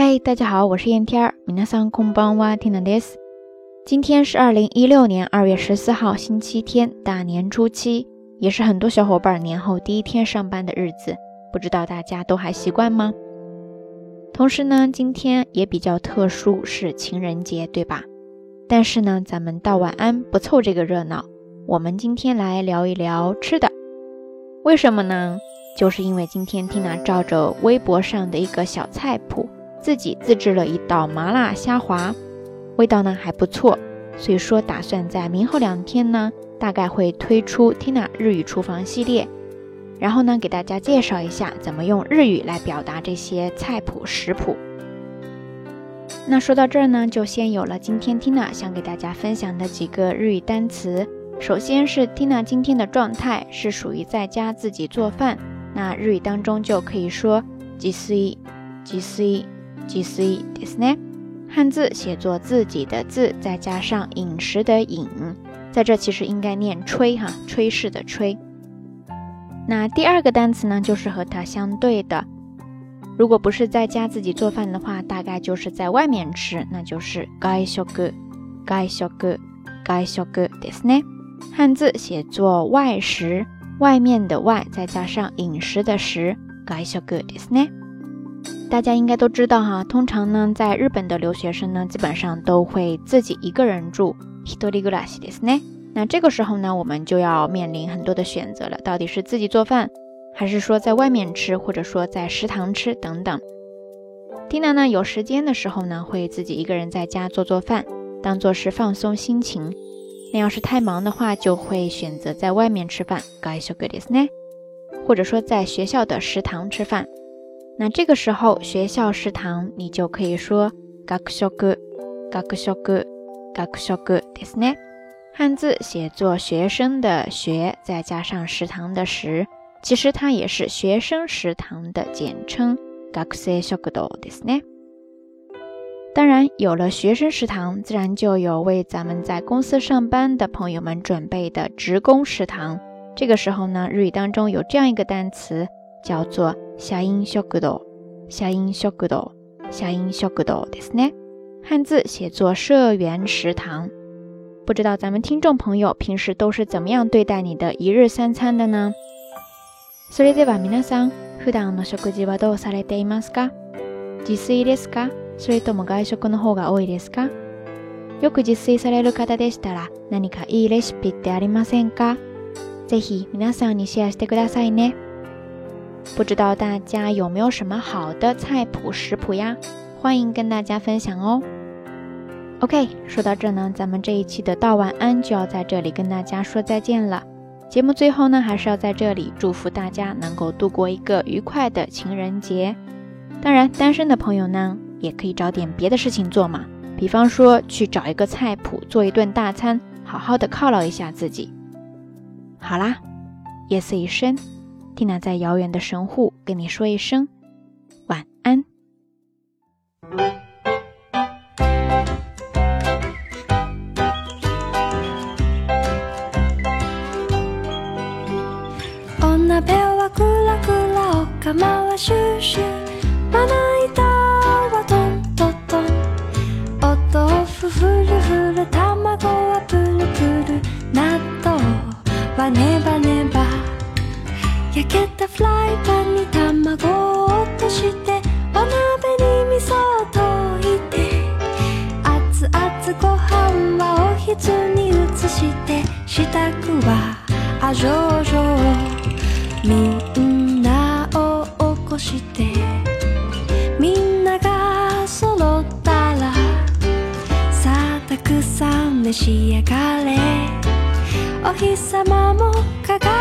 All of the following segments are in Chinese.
嗨，大家好，我是燕天儿，明天上空邦哇听的 this。今天是二零一六年二月十四号，星期天，大年初七，也是很多小伙伴年后第一天上班的日子，不知道大家都还习惯吗？同时呢，今天也比较特殊，是情人节，对吧？但是呢，咱们道晚安，不凑这个热闹。我们今天来聊一聊吃的，为什么呢？就是因为今天 Tina 照着微博上的一个小菜谱。自己自制了一道麻辣虾滑，味道呢还不错。所以说，打算在明后两天呢，大概会推出 Tina 日语厨房系列，然后呢，给大家介绍一下怎么用日语来表达这些菜谱食谱。那说到这儿呢，就先有了今天 Tina 想给大家分享的几个日语单词。首先是 Tina 今天的状态是属于在家自己做饭，那日语当中就可以说 G C G C。即ですね。汉字写作自己的字，再加上饮食的饮，在这其实应该念吹哈，吹式的吹。那第二个单词呢，就是和它相对的，如果不是在家自己做饭的话，大概就是在外面吃，那就是外食格，外食格，外食ですね。汉字写作外食，外面的外，再加上饮食的食，外食ですね。大家应该都知道哈，通常呢，在日本的留学生呢，基本上都会自己一个人住。那这个时候呢，我们就要面临很多的选择了，到底是自己做饭，还是说在外面吃，或者说在食堂吃等等。n 娜呢，有时间的时候呢，会自己一个人在家做做饭，当做是放松心情。那要是太忙的话，就会选择在外面吃饭。或者说在学校的食堂吃饭。那这个时候，学校食堂你就可以说 g a k u s h o k u g a k s h o u g a k s h o u 对不对？汉字写作“学生”的“学”，再加上“食堂”的“食”，其实它也是学生食堂的简称 g a k 堂 ”，s d 对不对？当然，有了学生食堂，自然就有为咱们在公司上班的朋友们准备的职工食堂。这个时候呢，日语当中有这样一个单词，叫做。社員食堂、社員食堂、社員食堂ですね。汉字写作社员食堂。不知道咱们听众朋友平时都是怎么样对待你的一日三餐的呢？それでは皆さん、普段の食事はどうされていますか？自炊ですか？それとも外食の方が多いですか？よく自炊される方でしたら何かいいレシピってありませんか？ぜひ皆さんにシェアしてくださいね。不知道大家有没有什么好的菜谱食谱呀？欢迎跟大家分享哦。OK，说到这呢，咱们这一期的道晚安就要在这里跟大家说再见了。节目最后呢，还是要在这里祝福大家能够度过一个愉快的情人节。当然，单身的朋友呢，也可以找点别的事情做嘛，比方说去找一个菜谱做一顿大餐，好好的犒劳一下自己。好啦，夜色已深。，Tina 在遥远的神户跟你说一声晚安。焼けたフライパンに卵を落としてお鍋に味噌を溶いて熱々ご飯はおひつに移して支度はあじょうじょうみんなを起こしてみんなが揃ったらさあたくさん召し上がれお日様も輝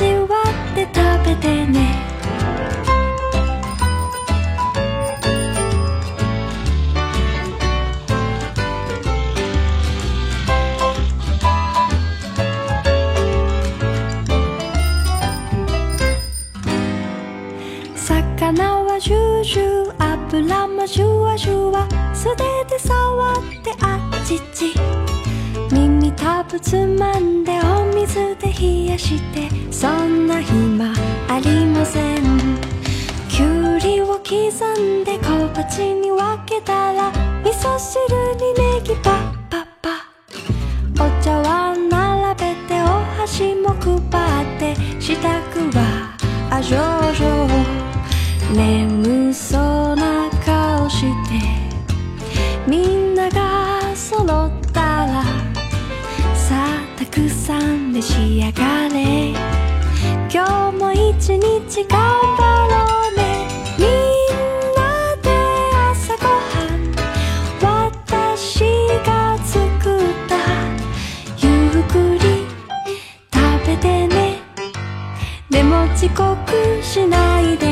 味わって食べてね魚はジュージュー油もジュワジュワ素手で触ってあっちちたブつまんでお水で冷やしてそんな暇ありませんきゅうりを刻んで小鉢に分けたら味噌汁にネギパッパッパお茶は並べてお箸も配って支度はあじょうじょうねん召し上がれ今日も一日頑張ろうねみんなで朝ごはん私が作ったゆっくり食べてねでも遅刻しないで